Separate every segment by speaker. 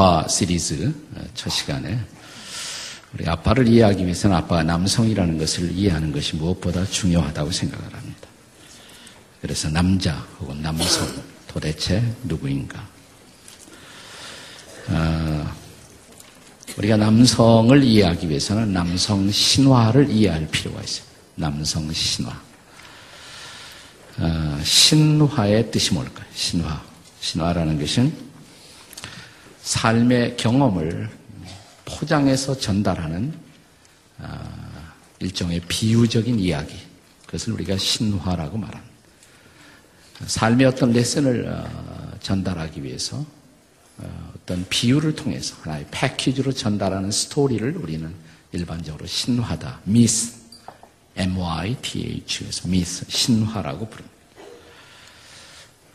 Speaker 1: 아빠 시리즈 첫 시간에 우리 아빠를 이해하기 위해서는 아빠가 남성이라는 것을 이해하는 것이 무엇보다 중요하다고 생각을 합니다. 그래서 남자 혹은 남성 도대체 누구인가? 어, 우리가 남성을 이해하기 위해서는 남성 신화를 이해할 필요가 있어요. 남성 신화. 어, 신화의 뜻이 뭘까요? 신화. 신화라는 것은 삶의 경험을 포장해서 전달하는 어, 일종의 비유적인 이야기. 그것을 우리가 신화라고 말합니다. 삶의 어떤 레슨을 어, 전달하기 위해서 어, 어떤 비유를 통해서 하나의 패키지로 전달하는 스토리를 우리는 일반적으로 신화다, 미스, M-Y-T-H에서 미스, 신화라고 부릅니다.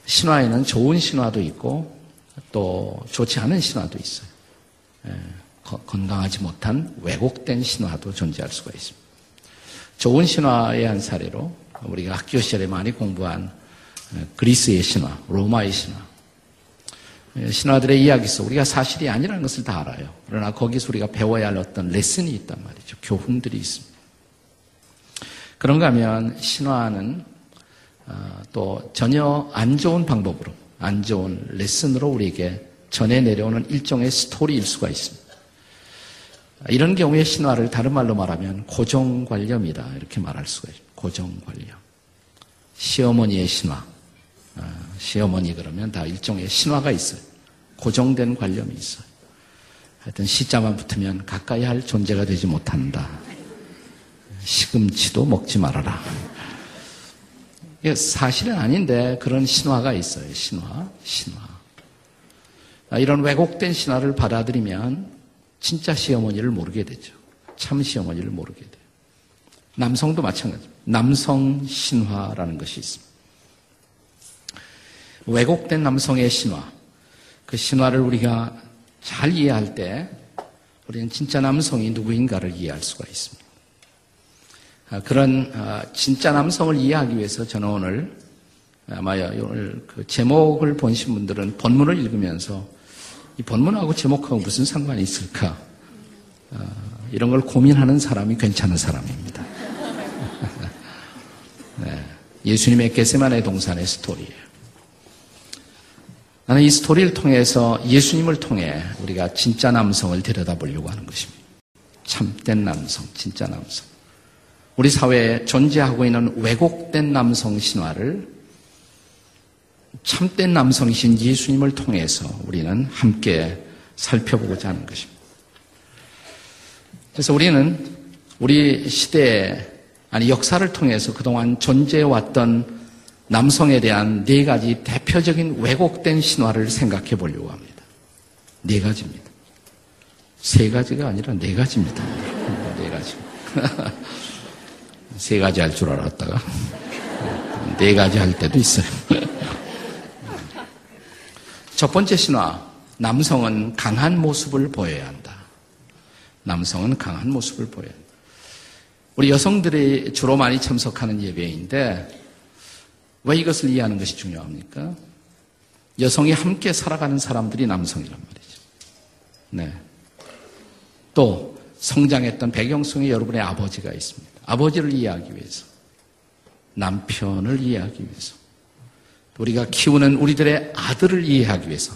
Speaker 1: 신화에는 좋은 신화도 있고 또 좋지 않은 신화도 있어요. 예, 건강하지 못한 왜곡된 신화도 존재할 수가 있습니다. 좋은 신화의 한 사례로 우리가 학교 시절에 많이 공부한 예, 그리스의 신화, 로마의 신화, 예, 신화들의 이야기 속 우리가 사실이 아니라는 것을 다 알아요. 그러나 거기서 우리가 배워야 할 어떤 레슨이 있단 말이죠. 교훈들이 있습니다. 그런가 하면 신화는 어, 또 전혀 안 좋은 방법으로, 안 좋은 레슨으로 우리에게 전해 내려오는 일종의 스토리일 수가 있습니다. 이런 경우에 신화를 다른 말로 말하면 고정관념이다. 이렇게 말할 수가 있습니다. 고정관념. 시어머니의 신화. 어, 시어머니 그러면 다 일종의 신화가 있어요. 고정된 관념이 있어요. 하여튼 시자만 붙으면 가까이 할 존재가 되지 못한다. 시금치도 먹지 말아라. 사실은 아닌데 그런 신화가 있어요. 신화, 신화. 아, 이런 왜곡된 신화를 받아들이면 진짜 시어머니를 모르게 되죠. 참 시어머니를 모르게 돼요. 남성도 마찬가지입니다. 남성 신화라는 것이 있습니다. 왜곡된 남성의 신화. 그 신화를 우리가 잘 이해할 때 우리는 진짜 남성이 누구인가를 이해할 수가 있습니다. 아, 그런 아, 진짜 남성을 이해하기 위해서 저는 오늘 아마 오늘 그 제목을 보신 분들은 본문을 읽으면서 이 본문하고 제목하고 무슨 상관이 있을까? 아, 이런 걸 고민하는 사람이 괜찮은 사람입니다. 네, 예수님의 게세만의 동산의 스토리예요. 나는 이 스토리를 통해서 예수님을 통해 우리가 진짜 남성을 들여다보려고 하는 것입니다. 참된 남성, 진짜 남성. 우리 사회에 존재하고 있는 왜곡된 남성 신화를 참된 남성이신 예수님을 통해서 우리는 함께 살펴보고자 하는 것입니다. 그래서 우리는 우리 시대에 아니 역사를 통해서 그동안 존재해왔던 남성에 대한 네 가지 대표적인 왜곡된 신화를 생각해 보려고 합니다. 네 가지입니다. 세 가지가 아니라 네 가지입니다. 네 가지. 세 가지 할 줄 알았다가 네 가지 할 때도 있어요. 첫 번째 신화, 남성은 강한 모습을 보여야 한다. 남성은 강한 모습을 보여야 한다. 우리 여성들이 주로 많이 참석하는 예배인데 왜 이것을 이해하는 것이 중요합니까? 여성이 함께 살아가는 사람들이 남성이란 말이죠. 네. 또 성장했던 배경 속에 여러분의 아버지가 있습니다. 아버지를 이해하기 위해서, 남편을 이해하기 위해서, 우리가 키우는 우리들의 아들을 이해하기 위해서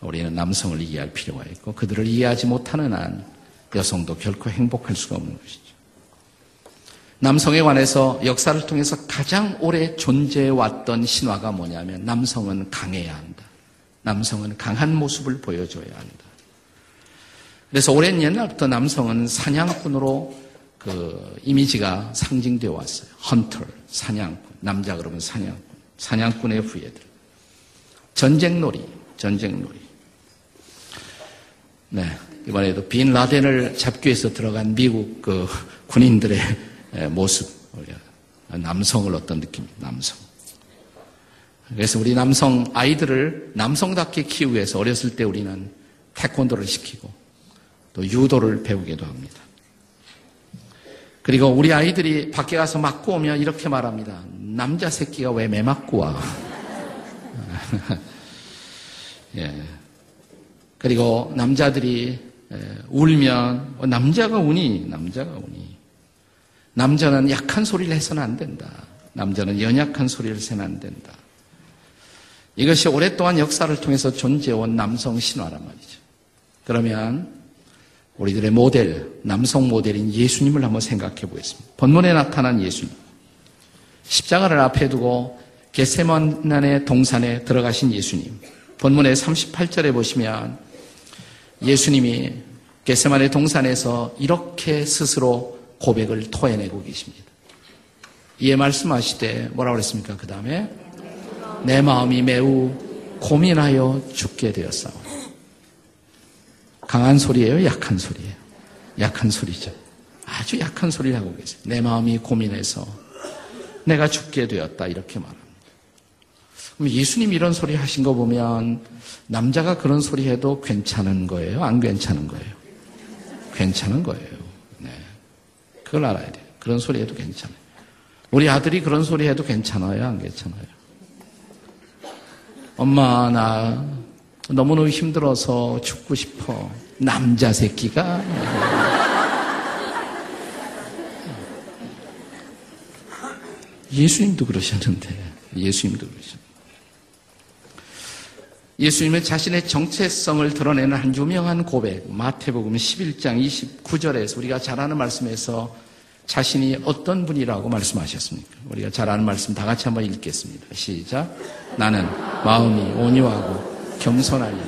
Speaker 1: 우리는 남성을 이해할 필요가 있고 그들을 이해하지 못하는 한 여성도 결코 행복할 수가 없는 것이죠. 남성에 관해서 역사를 통해서 가장 오래 존재해왔던 신화가 뭐냐면 남성은 강해야 한다. 남성은 강한 모습을 보여줘야 한다. 그래서 오랜 옛날부터 남성은 사냥꾼으로 그 이미지가 상징되어 왔어요. 헌터, 사냥꾼. 남자 그러면 사냥꾼. 사냥꾼의 후예들. 전쟁놀이, 전쟁놀이. 네. 이번에도 빈 라덴을 잡기 위해서 들어간 미국 그 군인들의 모습. 남성을 어떤 느낌, 남성. 그래서 우리 남성 아이들을 남성답게 키우기 위해서 어렸을 때 우리는 태권도를 시키고 또 유도를 배우기도 합니다. 그리고 우리 아이들이 밖에 가서 맞고 오면 이렇게 말합니다. 남자 새끼가 왜 매 맞고 와? 예. 그리고 남자들이 울면 어, 남자가 우니 남자가 우니 남자는 약한 소리를 해서는 안 된다. 남자는 연약한 소리를 해서는 안 된다. 이것이 오랫동안 역사를 통해서 존재해온 남성 신화란 말이죠. 그러면 우리들의 모델, 남성 모델인 예수님을 한번 생각해 보겠습니다. 본문에 나타난 예수님. 십자가를 앞에 두고 겟세만난의 동산에 들어가신 예수님. 본문의 38절에 보시면 예수님이 겟세만의 동산에서 이렇게 스스로 고백을 토해내고 계십니다. 이에 말씀하시되 뭐라고 그랬습니까? 그 다음에 내 마음이 매우 고민하여 죽게 되었사오. 강한 소리예요? 약한 소리예요? 약한 소리죠. 아주 약한 소리를 하고 계세요. 내 마음이 고민해서 내가 죽게 되었다. 이렇게 말합니다. 그럼 예수님 이런 소리 하신 거 보면 남자가 그런 소리 해도 괜찮은 거예요? 안 괜찮은 거예요? 괜찮은 거예요. 네. 그걸 알아야 돼요. 그런 소리 해도 괜찮아요. 우리 아들이 그런 소리 해도 괜찮아요? 안 괜찮아요? 엄마, 나 너무너무 힘들어서 죽고 싶어. 남자 새끼가. 예수님도 그러셨는데, 예수님도 그러셨는데. 예수님은 자신의 정체성을 드러내는 한 유명한 고백, 마태복음 11장 29절에서 우리가 잘 아는 말씀에서 자신이 어떤 분이라고 말씀하셨습니까? 우리가 잘 아는 말씀 다 같이 한번 읽겠습니다. 시작. 나는 마음이 온유하고 겸손하니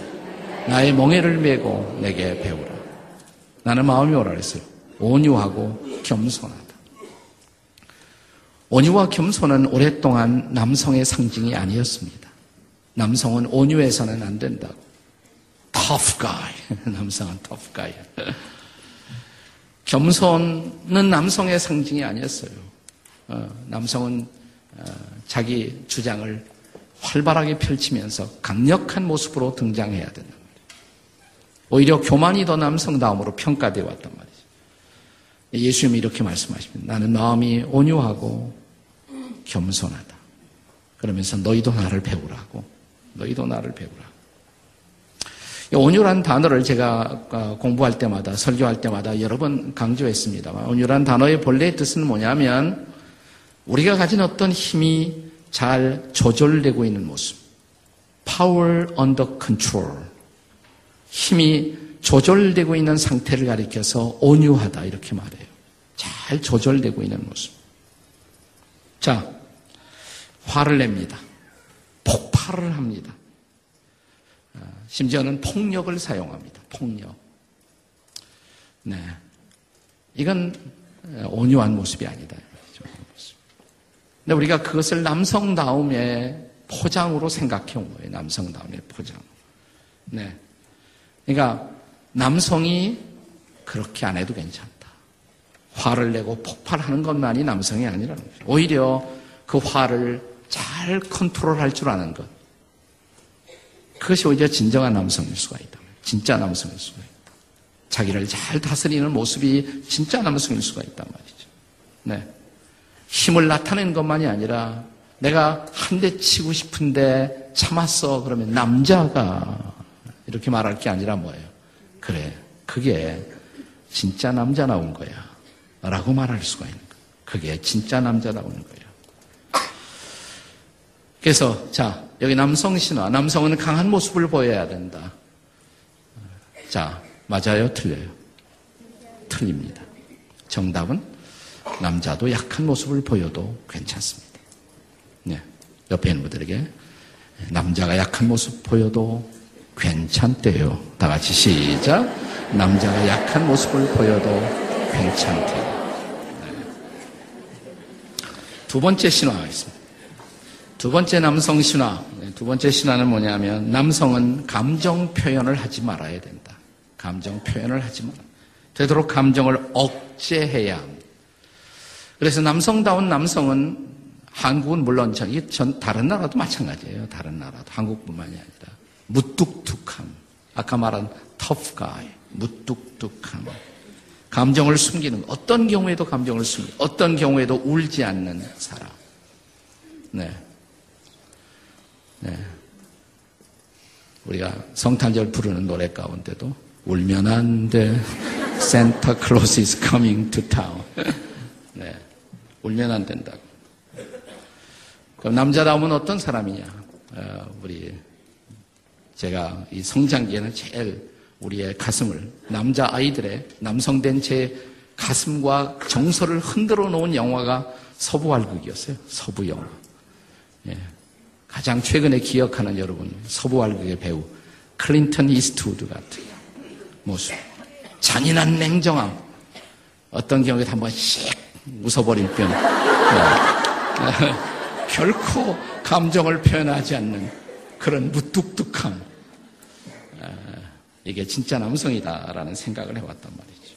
Speaker 1: 나의 멍에를 메고 내게 배우라. 나는 마음이 오라 그랬어요. 온유하고 겸손하다. 온유와 겸손은 오랫동안 남성의 상징이 아니었습니다. 남성은 온유해서는 안 된다고. tough guy. 남성은 tough guy. 겸손은 남성의 상징이 아니었어요. 어, 남성은 어, 자기 주장을 활발하게 펼치면서 강력한 모습으로 등장해야 말이에요. 오히려 교만이 더 남성다움으로 평가되어 왔단 말이죠. 예수님이 이렇게 말씀하십니다. 나는 마음이 온유하고 겸손하다. 그러면서 너희도 나를 배우라고. 너희도 나를 배우라. 온유란 단어를 제가 어, 공부할 때마다 설교할 때마다 여러 번 강조했습니다만 온유란 단어의 본래 뜻은 뭐냐면 우리가 가진 어떤 힘이 잘 조절되고 있는 모습. power under control. 힘이 조절되고 있는 상태를 가리켜서 온유하다 이렇게 말해요. 잘 조절되고 있는 모습. 자, 화를 냅니다. 폭발을 합니다. 심지어는 폭력을 사용합니다. 폭력. 네. 이건 온유한 모습이 아니다. 근데 우리가 그것을 남성다움의 포장으로 생각해 온 거예요. 남성다움의 포장. 네. 그러니까 남성이 그렇게 안 해도 괜찮다. 화를 내고 폭발하는 것만이 남성이 아니라는 거죠. 오히려 그 화를 잘 컨트롤할 줄 아는 것. 그것이 오히려 진정한 남성일 수가 있다. 진짜 남성일 수가 있다. 자기를 잘 다스리는 모습이 진짜 남성일 수가 있단 말이죠. 네. 힘을 나타내는 것만이 아니라 내가 한 대 치고 싶은데 참았어. 그러면 남자가 이렇게 말할 게 아니라 뭐예요? 그래. 그게 진짜 남자 나온 거야. 라고 말할 수가 있는 거예요. 그게 진짜 남자 나오는 거예요. 그래서, 자, 여기 남성 신화. 남성은 강한 모습을 보여야 된다. 자, 맞아요? 틀려요? 틀립니다. 정답은 남자도 약한 모습을 보여도 괜찮습니다. 네. 옆에 있는 분들에게 남자가 약한 모습 보여도 괜찮대요. 다 같이 시작. 남자가 약한 모습을 보여도 괜찮대요. 네. 두 번째 신화가 있습니다. 두 번째 남성 신화, 네, 두 번째 신화는 뭐냐면 남성은 감정 표현을 하지 말아야 된다. 감정 표현을 하지 마라. 되도록 감정을 억제해야 합니다. 그래서 남성다운 남성은 한국은 물론 전, 전 다른 나라도 마찬가지예요. 다른 나라도 한국뿐만이 아니라 무뚝뚝함. 아까 말한 터프 가이, 무뚝뚝함. 감정을 숨기는 어떤 경우에도 감정을 숨기, 어떤 경우에도 울지 않는 사람. 네. 네. 우리가 성탄절 부르는 노래 가운데도 울면 안 돼. Santa Claus is coming to town. 네. 울면 안 된다고. 그럼 남자다움은 어떤 사람이냐? 어, 우리 제가 이 성장기에는 제일 우리의 가슴을 남자 아이들의 남성된 제 가슴과 정서를 흔들어 놓은 영화가 서부활극이었어요. 서부 영화. 예. 가장 최근에 기억하는 여러분 서부활극의 배우 클린턴 이스트우드 같은 모습. 잔인한 냉정함. 어떤 경우에 한번 씩 웃어버릴 뿐. 네. 결코 감정을 표현하지 않는 그런 무뚝뚝함. 이게 진짜 남성이다라는 생각을 해왔단 말이죠.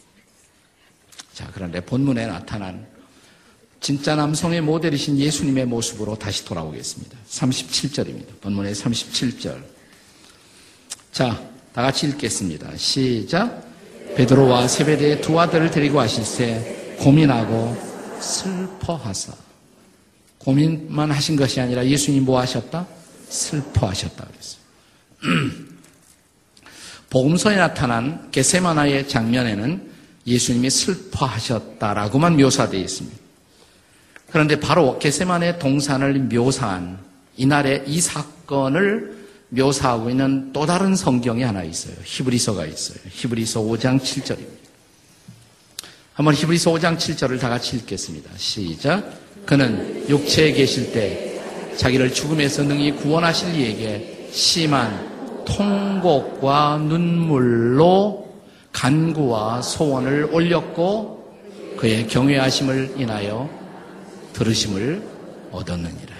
Speaker 1: 자, 그런데 본문에 나타난 진짜 남성의 모델이신 예수님의 모습으로 다시 돌아오겠습니다. 37절입니다. 본문의 37절. 자, 다 같이 읽겠습니다. 시작. 베드로와 세베대의 두 아들을 데리고 하실새 고민하고 슬퍼하사. 고민만 하신 것이 아니라 예수님 뭐 하셨다? 슬퍼하셨다 그랬어요. 복음서에 나타난 게세마나의 장면에는 예수님이 슬퍼하셨다라고만 묘사되어 있습니다. 그런데 바로 게세마의 동산을 묘사한 이날의 이 사건을 묘사하고 있는 또 다른 성경이 하나 있어요. 히브리서가 있어요. 히브리서 5장 7절입니다. 한번 히브리서 5장 7절을 다 같이 읽겠습니다. 시작. 그는 육체에 계실 때 자기를 죽음에서 능히 구원하실 이에게 심한 통곡과 눈물로 간구와 소원을 올렸고 그의 경외하심을 인하여 들으심을 얻었느니라.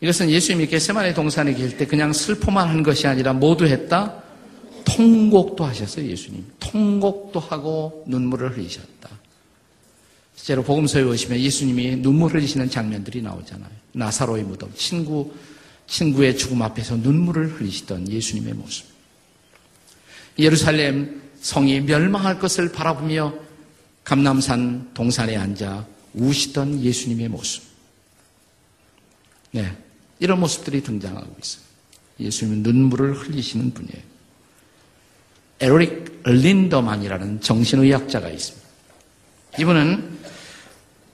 Speaker 1: 이것은 예수님이 게세만의 동산에 계실 때 그냥 슬퍼만 한 것이 아니라 모두 했다? 통곡도 하셨어요, 예수님. 통곡도 하고 눈물을 흘리셨다. 실제로 복음서에 보시면 예수님이 눈물 흘리시는 장면들이 나오잖아요. 나사로의 무덤, 친구, 친구의 죽음 앞에서 눈물을 흘리시던 예수님의 모습. 예루살렘 성이 멸망할 것을 바라보며 감남산 동산에 앉아 우시던 예수님의 모습. 네. 이런 모습들이 등장하고 있어요. 예수님은 눈물을 흘리시는 분이에요. 에릭 린더만이라는 정신의학자가 있습니다. 이분은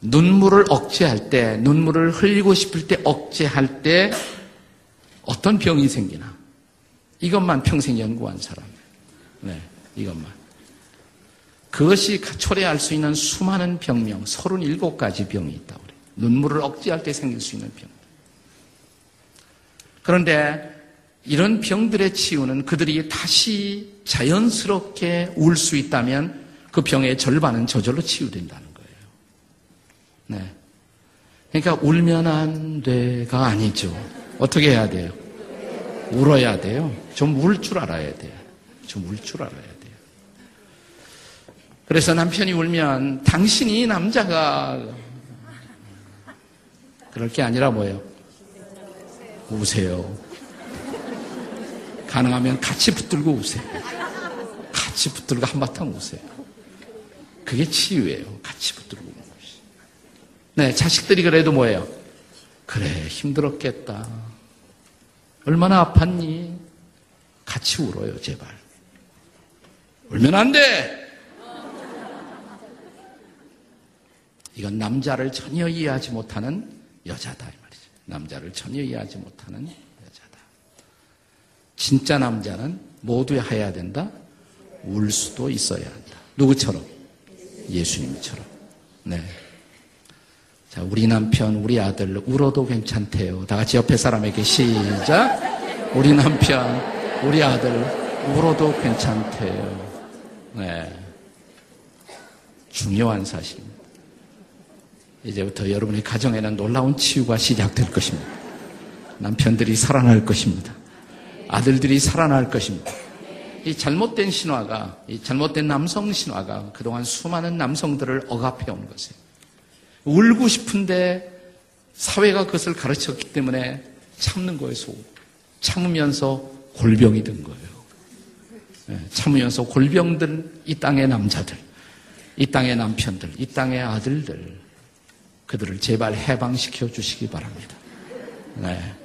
Speaker 1: 눈물을 억제할 때, 눈물을 흘리고 싶을 때, 억제할 때 어떤 병이 생기나. 이것만 평생 연구한 사람이에요. 네, 이것만. 그것이 초래할 수 있는 수많은 병명, 37가지 병이 있다고 그래요. 눈물을 억제할 때 생길 수 있는 병. 그런데 이런 병들의 치유는 그들이 다시 자연스럽게 울 수 있다면 그 병의 절반은 저절로 치유된다는 거예요. 네. 그러니까 울면 안 돼가 아니죠. 어떻게 해야 돼요? 울어야 돼요. 좀 울 줄 알아야 돼요. 좀 울 줄 알아야 돼요. 그래서 남편이 울면 당신이 남자가 그럴 게 아니라 뭐예요? 우세요. 가능하면 같이 붙들고 우세요. 같이 붙들고 한바탕 우세요. 그게 치유예요. 같이 붙들고 우는 것이. 네, 자식들이 그래도 뭐예요? 그래, 힘들었겠다. 얼마나 아팠니? 같이 울어요, 제발. 울면 안 돼! 이건 남자를 전혀 이해하지 못하는 여자다. 남자를 전혀 이해하지 못하는. 진짜 남자는 모두 해야 된다. 울 수도 있어야 한다. 누구처럼? 예수님처럼. 네. 자, 우리 남편, 우리 아들 울어도 괜찮대요. 다 같이 옆에 사람에게 시작. 우리 남편, 우리 아들 울어도 괜찮대요. 네. 중요한 사실입니다. 이제부터 여러분의 가정에는 놀라운 치유가 시작될 것입니다. 남편들이 살아날 것입니다. 아들들이 살아날 것입니다. 이 잘못된 신화가, 이 잘못된 남성 신화가 그동안 수많은 남성들을 억압해 온 것이에요. 울고 싶은데 사회가 그것을 가르쳤기 때문에 참는 거예요, 속. 참으면서 골병이 든 거예요. 네, 참으면서 골병든 이 땅의 남자들, 이 땅의 남편들, 이 땅의 아들들, 그들을 제발 해방시켜 주시기 바랍니다. 네.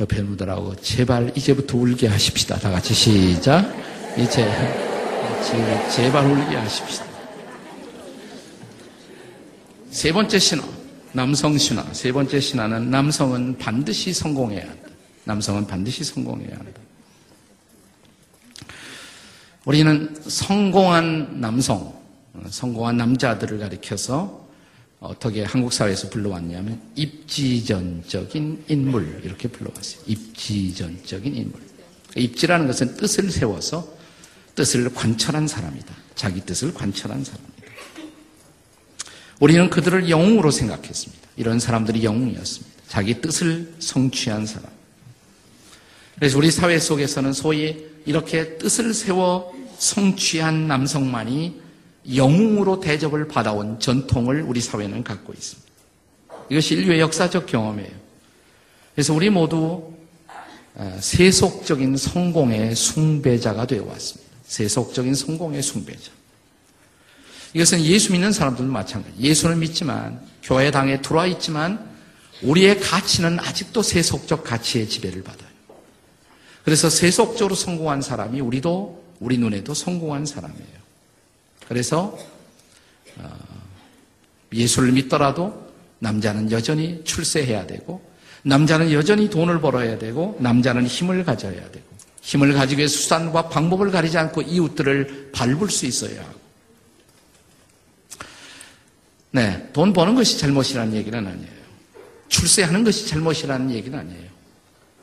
Speaker 1: 옆에 분들하고 제발 이제부터 울게 하십시다. 다 같이 시작. 이제 제발 울게 하십시다. 세 번째 신화, 남성 신화. 세 번째 신화는 남성은 반드시 성공해야 한다. 남성은 반드시 성공해야 한다. 우리는 성공한 남성, 성공한 남자들을 가리켜서 어떻게 한국 사회에서 불러왔냐면 입지전적인 인물 이렇게 불러왔어요. 입지전적인 인물. 입지라는 것은 뜻을 세워서 뜻을 관철한 사람이다. 자기 뜻을 관철한 사람이다. 우리는 그들을 영웅으로 생각했습니다. 이런 사람들이 영웅이었습니다. 자기 뜻을 성취한 사람. 그래서 우리 사회 속에서는 소위 이렇게 뜻을 세워 성취한 남성만이 영웅으로 대접을 받아온 전통을 우리 사회는 갖고 있습니다. 이것이 인류의 역사적 경험이에요. 그래서 우리 모두 어, 세속적인 성공의 숭배자가 되어 왔습니다. 세속적인 성공의 숭배자. 이것은 예수 믿는 사람들도 마찬가지. 예수를 믿지만 교회 당에 들어와 있지만 우리의 가치는 아직도 세속적 가치의 지배를 받아요. 그래서 세속적으로 성공한 사람이 우리도 우리 눈에도 성공한 사람이에요. 그래서 어, 예수를 믿더라도 남자는 여전히 출세해야 되고 남자는 여전히 돈을 벌어야 되고 남자는 힘을 가져야 되고 힘을 위해 수단과 방법을 가리지 않고 이웃들을 밟을 수 있어야 하고 네, 돈 버는 것이 잘못이라는 얘기는 아니에요. 출세하는 것이 잘못이라는 얘기는 아니에요.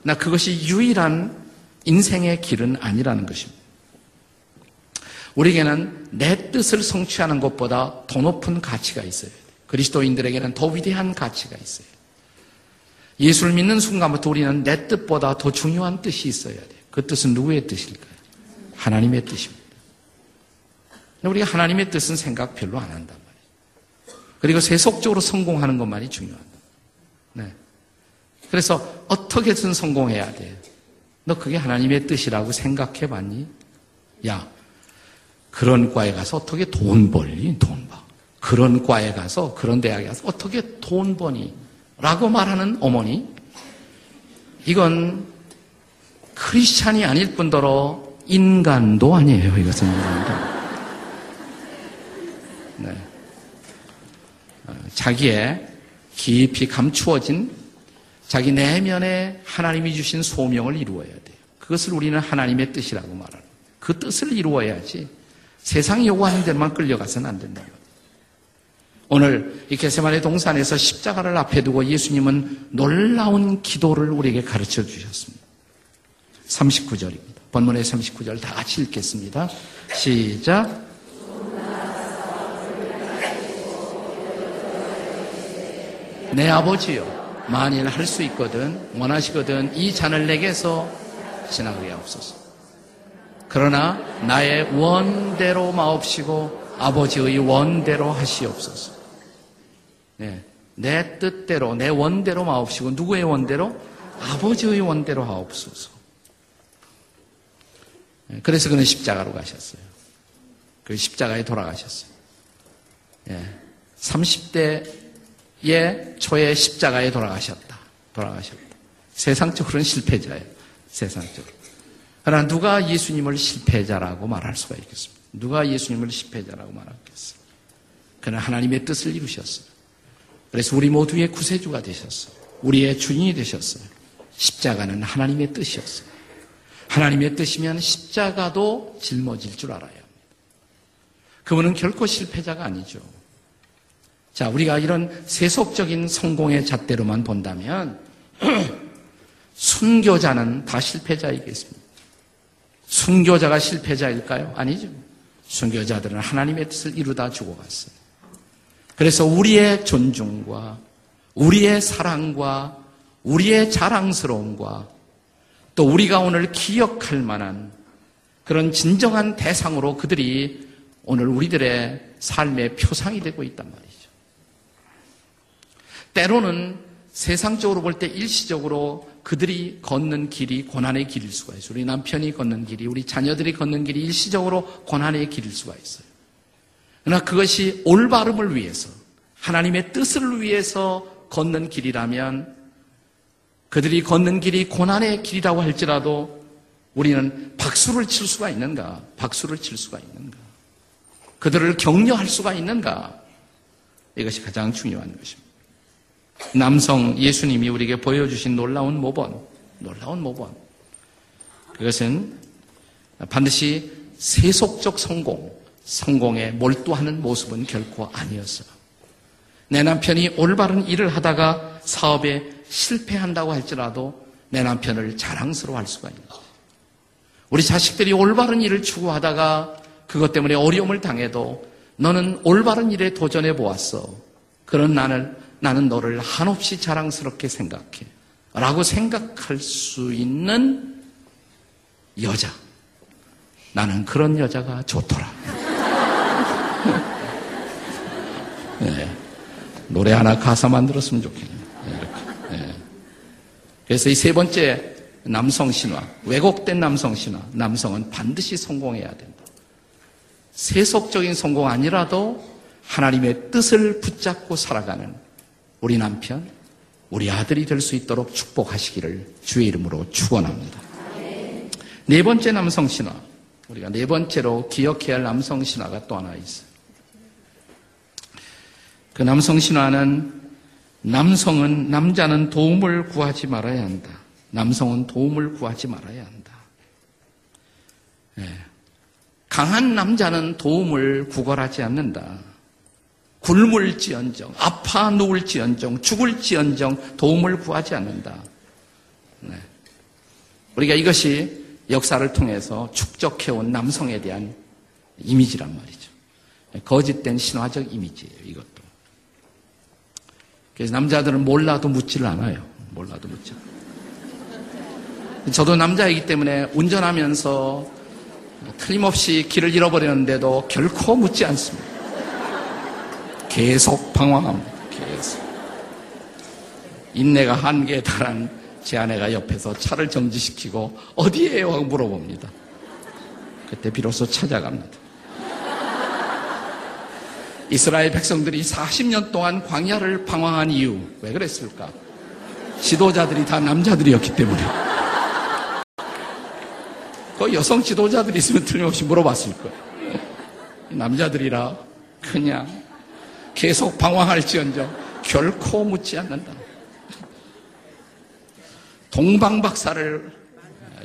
Speaker 1: 나 그것이 유일한 인생의 길은 아니라는 것입니다. 우리에게는 내 뜻을 성취하는 것보다 더 높은 가치가 있어요. 그리스도인들에게는 더 위대한 가치가 있어요. 예수를 믿는 순간부터 우리는 내 뜻보다 더 중요한 뜻이 있어야 돼요. 그 뜻은 누구의 뜻일까요? 하나님의 뜻입니다. 우리가 하나님의 뜻은 생각 별로 안 한단 말이에요. 그리고 세속적으로 성공하는 것만이 중요하다. 네. 그래서 어떻게든 성공해야 돼. 너 그게 하나님의 뜻이라고 생각해 봤니? 야, 그런 과에 가서 어떻게 돈 벌니? 돈 봐. 그런 과에 가서, 그런 대학에 가서 어떻게 돈 버니? 라고 말하는 어머니. 이건 크리스찬이 아닐 뿐더러 인간도 아니에요. 이것은 인간도. 네. 어, 자기의 깊이 감추어진 자기 내면에 하나님이 주신 소명을 이루어야 돼요. 그것을 우리는 하나님의 뜻이라고 말하는. 그 뜻을 이루어야지 세상이 요구하는 대로만 끌려가서는 안 된다. 오늘 이 게세마네 동산에서 십자가를 앞에 두고 예수님은 놀라운 기도를 우리에게 가르쳐 주셨습니다. 39절입니다. 본문의 39절 다 같이 읽겠습니다. 시작. 내 아버지요. 만일 할 수 있거든, 원하시거든, 이 잔을 내게서 지나가게 하옵소서. 그러나 나의 원대로 마옵시고 아버지의 원대로 하시옵소서. 네, 내 뜻대로, 내 원대로 마옵시고 누구의 원대로? 아버지의 원대로 하옵소서. 네, 그래서 그는 십자가로 가셨어요. 그 십자가에 돌아가셨어요. 예, 30대의 초에 십자가에 돌아가셨다. 돌아가셨다. 세상적으로는 실패자예요. 세상적으로. 그러나 누가 예수님을 실패자라고 말할 수가 있겠습니까? 누가 예수님을 실패자라고 말하겠어요? 그는 하나님의 뜻을 이루셨어요. 그래서 우리 모두의 구세주가 되셨어요. 우리의 주인이 되셨어요. 십자가는 하나님의 뜻이었어요. 하나님의 뜻이면 십자가도 짊어질 줄 알아야 합니다. 그분은 결코 실패자가 아니죠. 자, 우리가 이런 세속적인 성공의 잣대로만 본다면 순교자는 다 실패자이겠습니다. 순교자가 실패자일까요? 아니죠. 순교자들은 하나님의 뜻을 이루다 죽어갔어요. 그래서 우리의 존중과 우리의 사랑과 우리의 자랑스러움과 또 우리가 오늘 기억할 만한 그런 진정한 대상으로 그들이 오늘 우리들의 삶의 표상이 되고 있단 말이죠. 때로는 세상적으로 볼 때 일시적으로 그들이 걷는 길이 고난의 길일 수가 있어요. 우리 남편이 걷는 길이, 우리 자녀들이 걷는 길이 일시적으로 고난의 길일 수가 있어요. 그러나 그것이 올바름을 위해서, 하나님의 뜻을 위해서 걷는 길이라면 그들이 걷는 길이 고난의 길이라고 할지라도 우리는 박수를 칠 수가 있는가? 박수를 칠 수가 있는가? 그들을 격려할 수가 있는가? 이것이 가장 중요한 것입니다. 남성 예수님이 우리에게 보여주신 놀라운 모범, 놀라운 모범. 그것은 반드시 세속적 성공, 성공에 몰두하는 모습은 결코 아니었어요. 내 남편이 올바른 일을 하다가 사업에 실패한다고 할지라도 내 남편을 자랑스러워할 수가 있는 거예요. 우리 자식들이 올바른 일을 추구하다가 그것 때문에 어려움을 당해도 너는 올바른 일에 도전해 보았어. 그런 나는 나는 너를 한없이 자랑스럽게 생각해. 라고 생각할 수 있는 여자. 나는 그런 여자가 좋더라. 네. 노래 하나 가사 만들었으면 좋겠네요. 네, 네. 그래서 이 세 번째 남성 신화, 왜곡된 남성 신화, 남성은 반드시 성공해야 된다. 세속적인 성공 아니라도 하나님의 뜻을 붙잡고 살아가는 우리 남편, 우리 아들이 될 수 있도록 축복하시기를 주의 이름으로 축원합니다. 네 번째 남성 신화, 우리가 네 번째로 기억해야 할 남성 신화가 또 하나 있어요. 그 남성 신화는 남성은 남자는 도움을 구하지 말아야 한다. 남성은 도움을 구하지 말아야 한다. 네. 강한 남자는 도움을 구걸하지 않는다. 굶을지언정, 아파 누울지언정, 죽을지언정 도움을 구하지 않는다. 네. 우리가 이것이 역사를 통해서 축적해온 남성에 대한 이미지란 말이죠. 거짓된 신화적 이미지예요, 이것도. 그래서 남자들은 몰라도 묻지를 않아요. 몰라도 묻지 않아요. 저도 남자이기 때문에 운전하면서 틀림없이 길을 잃어버렸는데도 결코 묻지 않습니다. 계속 방황합니다. 계속. 인내가 한계에 달한 제 아내가 옆에서 차를 정지시키고 어디에요? 하고 물어봅니다. 그때 비로소 찾아갑니다. 이스라엘 백성들이 40년 동안 광야를 방황한 이유 왜 그랬을까? 지도자들이 다 남자들이었기 때문에. 그 여성 지도자들이 있으면 틀림없이 물어봤을 거예요. 남자들이라 그냥 계속 방황할지언정 결코 묻지 않는다. 동방박사를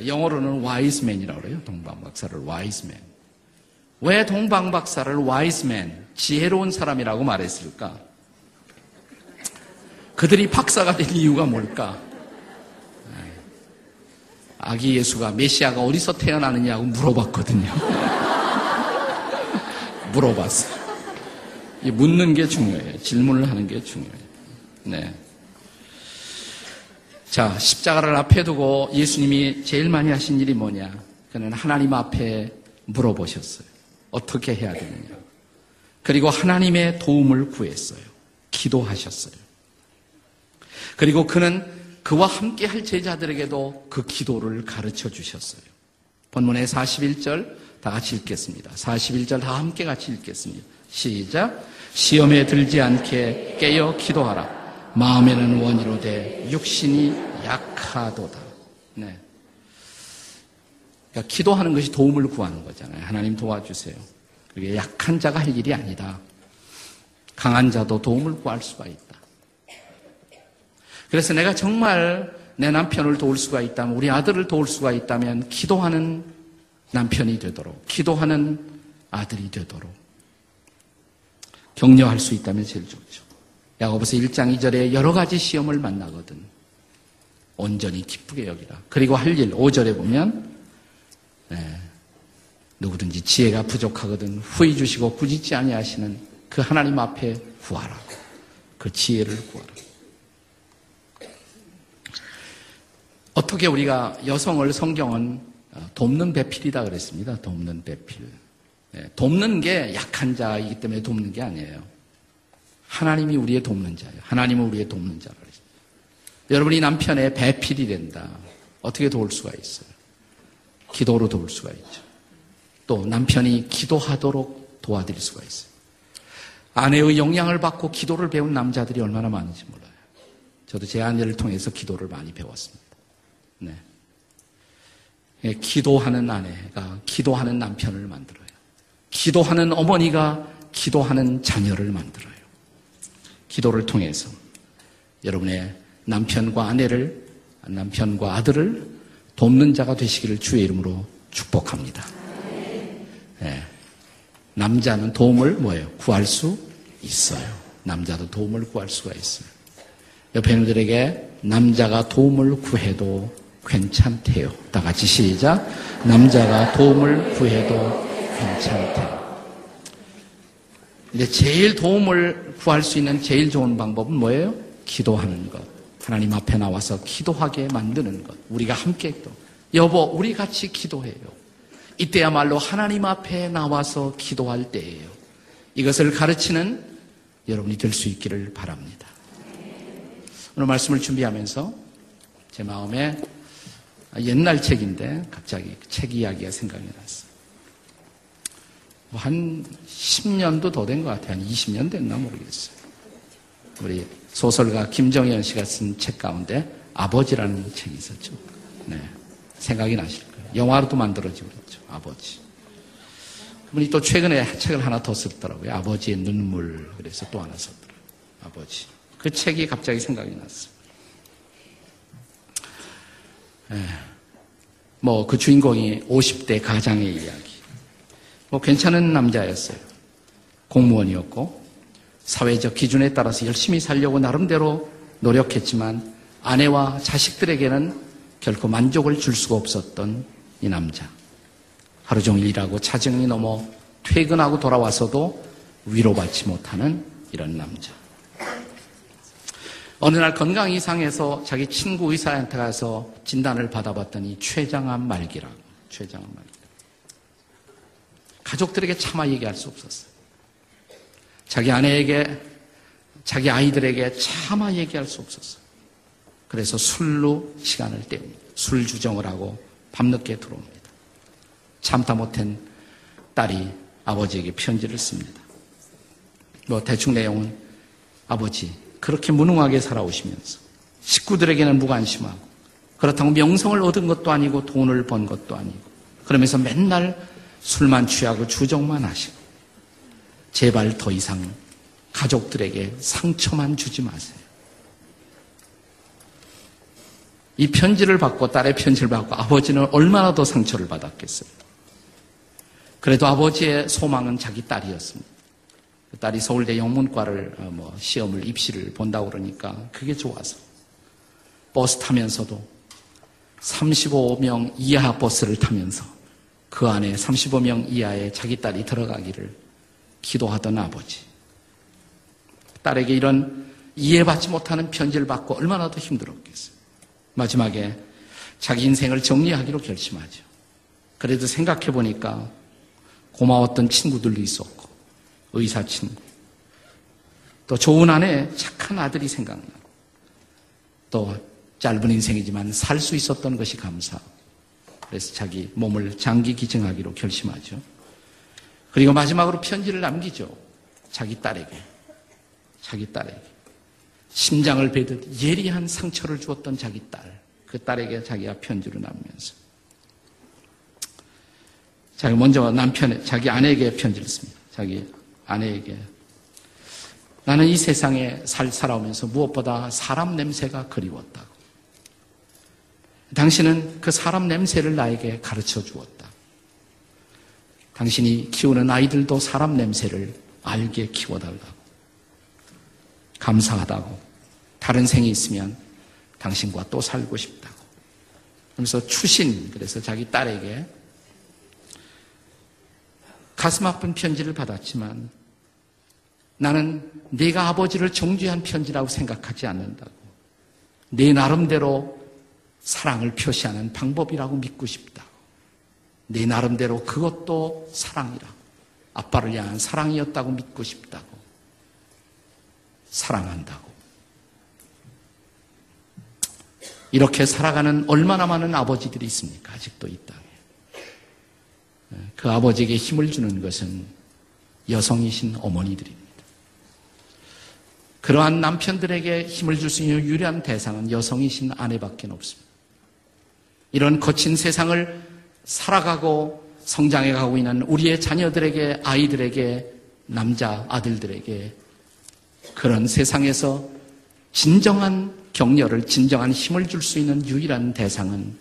Speaker 1: 영어로는 와이스맨이라고 그래요. 동방박사를 와이스맨. 왜 동방박사를 와이스맨, 지혜로운 사람이라고 말했을까? 그들이 박사가 된 이유가 뭘까? 아기 예수가 메시아가 어디서 태어나느냐고 물어봤거든요. 물어봤어요. 묻는 게 중요해요. 질문을 하는 게 중요해요. 네. 자, 십자가를 앞에 두고 예수님이 제일 많이 하신 일이 뭐냐? 그는 하나님 앞에 물어보셨어요. 어떻게 해야 되느냐? 그리고 하나님의 도움을 구했어요. 기도하셨어요. 그리고 그는 그와 함께 할 제자들에게도 그 기도를 가르쳐 주셨어요. 본문의 41절 다 같이 읽겠습니다. 41절 다 함께 같이 읽겠습니다. 시작. 시험에 들지 않게 깨어 기도하라. 마음에는 원이로되 육신이 약하도다. 네. 그러니까 기도하는 것이 도움을 구하는 거잖아요. 하나님 도와주세요. 그게 약한 자가 할 일이 아니다. 강한 자도 도움을 구할 수가 있다. 그래서 내가 정말 내 남편을 도울 수가 있다면, 우리 아들을 도울 수가 있다면, 기도하는 남편이 되도록, 기도하는 아들이 되도록, 격려할 수 있다면 제일 좋죠. 야고보서 1장 2절에 여러 가지 시험을 만나거든. 온전히 기쁘게 여기라. 그리고 할 일, 5절에 보면, 네, 누구든지 지혜가 부족하거든 후히 주시고 부짓지 아니하시는 그 하나님 앞에 구하라. 그 지혜를 구하라. 어떻게 우리가 여성을 성경은 어, 돕는 배필이다 그랬습니다. 돕는 배필. 네, 돕는 게 약한 자이기 때문에 돕는 게 아니에요. 하나님이 우리의 돕는 자예요. 하나님은 우리의 돕는 자라 그랬습니다. 여러분이 남편의 배필이 된다. 어떻게 도울 수가 있어요? 기도로 도울 수가 있죠. 또 남편이 기도하도록 도와드릴 수가 있어요. 아내의 영향을 받고 기도를 배운 남자들이 얼마나 많은지 몰라요. 저도 제 아내를 통해서 기도를 많이 배웠습니다. 네. 예, 기도하는 아내가 기도하는 남편을 만들어요. 기도하는 어머니가 기도하는 자녀를 만들어요. 기도를 통해서 여러분의 남편과 아내를, 남편과 아들을 돕는 자가 되시기를 주의 이름으로 축복합니다. 네. 남자는 도움을 뭐예요? 구할 수 있어요. 남자도 도움을 구할 수가 있어요. 옆에 분들에게 남자가 도움을 구해도 괜찮대요. 다 같이 시작. 남자가 도움을 구해도 괜찮대요. 이제 제일 도움을 구할 수 있는 제일 좋은 방법은 뭐예요? 기도하는 것. 하나님 앞에 나와서 기도하게 만드는 것. 우리가 함께 또 여보, 우리 같이 기도해요. 이때야말로 하나님 앞에 나와서 기도할 때예요. 이것을 가르치는 여러분이 될 수 있기를 바랍니다. 오늘 말씀을 준비하면서 제 마음에 옛날 책인데 갑자기 책 이야기가 생각이 났어요. 뭐한 10년도 더 된 것 같아요. 한 20년 됐나 모르겠어요. 우리 소설가 김정현 씨가 쓴 책 가운데 아버지라는 책이 있었죠. 네. 생각이 나실 거예요. 영화로도 만들어지고 그랬죠. 아버지. 그분이 또 최근에 책을 하나 더 썼더라고요. 아버지의 눈물. 그래서 또 하나 썼더라고요. 아버지. 그 책이 갑자기 생각이 났어요. 네. 뭐그 주인공이 50대 가장의 이야기. 뭐 괜찮은 남자였어요. 공무원이었고 사회적 기준에 따라서 열심히 살려고 나름대로 노력했지만 아내와 자식들에게는 결코 만족을 줄 수가 없었던 이 남자. 하루 종일 일하고 자정이 넘어 퇴근하고 돌아와서도 위로받지 못하는 이런 남자. 어느 날 건강 이상해서 자기 친구 의사한테 가서 진단을 받아봤더니 췌장암 말기라고. 췌장암 말기. 가족들에게 차마 얘기할 수 없었어요. 자기 아내에게, 자기 아이들에게 차마 얘기할 수 없었어요. 그래서 술로 시간을 때웁니다. 술 주정을 하고 밤늦게 들어옵니다. 참다 못한 딸이 아버지에게 편지를 씁니다. 뭐 대충 내용은 아버지 그렇게 무능하게 살아오시면서 식구들에게는 무관심하고 그렇다고 명성을 얻은 것도 아니고 돈을 번 것도 아니고 그러면서 맨날 술만 취하고 주정만 하시고 제발 더 이상 가족들에게 상처만 주지 마세요. 이 편지를 받고 딸의 편지를 받고 아버지는 얼마나 더 상처를 받았겠어요. 그래도 아버지의 소망은 자기 딸이었습니다. 그 딸이 서울대 영문과를 어, 뭐 시험을 입시를 본다고 그러니까 그게 좋아서 버스 타면서도 35명 이하 버스를 타면서 그 안에 35명 이하의 자기 딸이 들어가기를 기도하던 아버지. 딸에게 이런 이해받지 못하는 편지를 받고 얼마나 더 힘들었겠어요. 마지막에 자기 인생을 정리하기로 결심하죠. 그래도 생각해 보니까 고마웠던 친구들도 있었고, 의사 친구, 또 좋은 아내, 착한 아들이 생각나고, 또 짧은 인생이지만 살 수 있었던 것이 감사하고, 그래서 자기 몸을 장기 기증하기로 결심하죠. 그리고 마지막으로 편지를 남기죠. 자기 딸에게. 자기 딸에게. 심장을 베듯 예리한 상처를 주었던 자기 딸. 그 딸에게 자기가 편지를 남기면서. 자기 먼저 남편, 자기 아내에게 편지를 씁니다. 자기 아내에게. 나는 이 세상에 살, 살아오면서 무엇보다 사람 냄새가 그리웠다고. 당신은 그 사람 냄새를 나에게 가르쳐 주었다. 당신이 키우는 아이들도 사람 냄새를 알게 키워달라고. 감사하다고. 다른 생이 있으면 당신과 또 살고 싶다고. 그러면서 추신, 그래서 자기 딸에게 가슴 아픈 편지를 받았지만 나는 네가 아버지를 정죄한 편지라고 생각하지 않는다고. 네 나름대로 사랑을 표시하는 방법이라고 믿고 싶다고. 네 나름대로 그것도 사랑이라고. 아빠를 향한 사랑이었다고 믿고 싶다고. 사랑한다고. 이렇게 살아가는 얼마나 많은 아버지들이 있습니까? 아직도 이 땅에. 그 아버지에게 힘을 주는 것은 여성이신 어머니들입니다. 그러한 남편들에게 힘을 줄 수 있는 유일한 대상은 여성이신 아내밖에 없습니다. 이런 거친 세상을 살아가고 성장해 가고 있는 우리의 자녀들에게, 아이들에게, 남자, 아들들에게 그런 세상에서 진정한 격려를, 진정한 힘을 줄 수 있는 유일한 대상은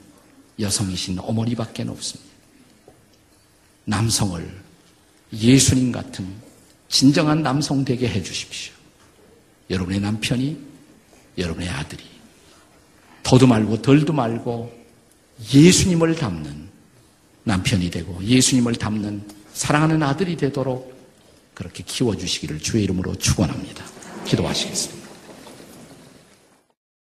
Speaker 1: 여성이신 어머니밖에 없습니다. 남성을 예수님 같은 진정한 남성 되게 해 주십시오. 여러분의 남편이, 여러분의 아들이 더도 말고 덜도 말고 예수님을 닮는 남편이 되고 예수님을 닮는 사랑하는 아들이 되도록 그렇게 키워주시기를 주의 이름으로 축원합니다. 기도하시겠습니다.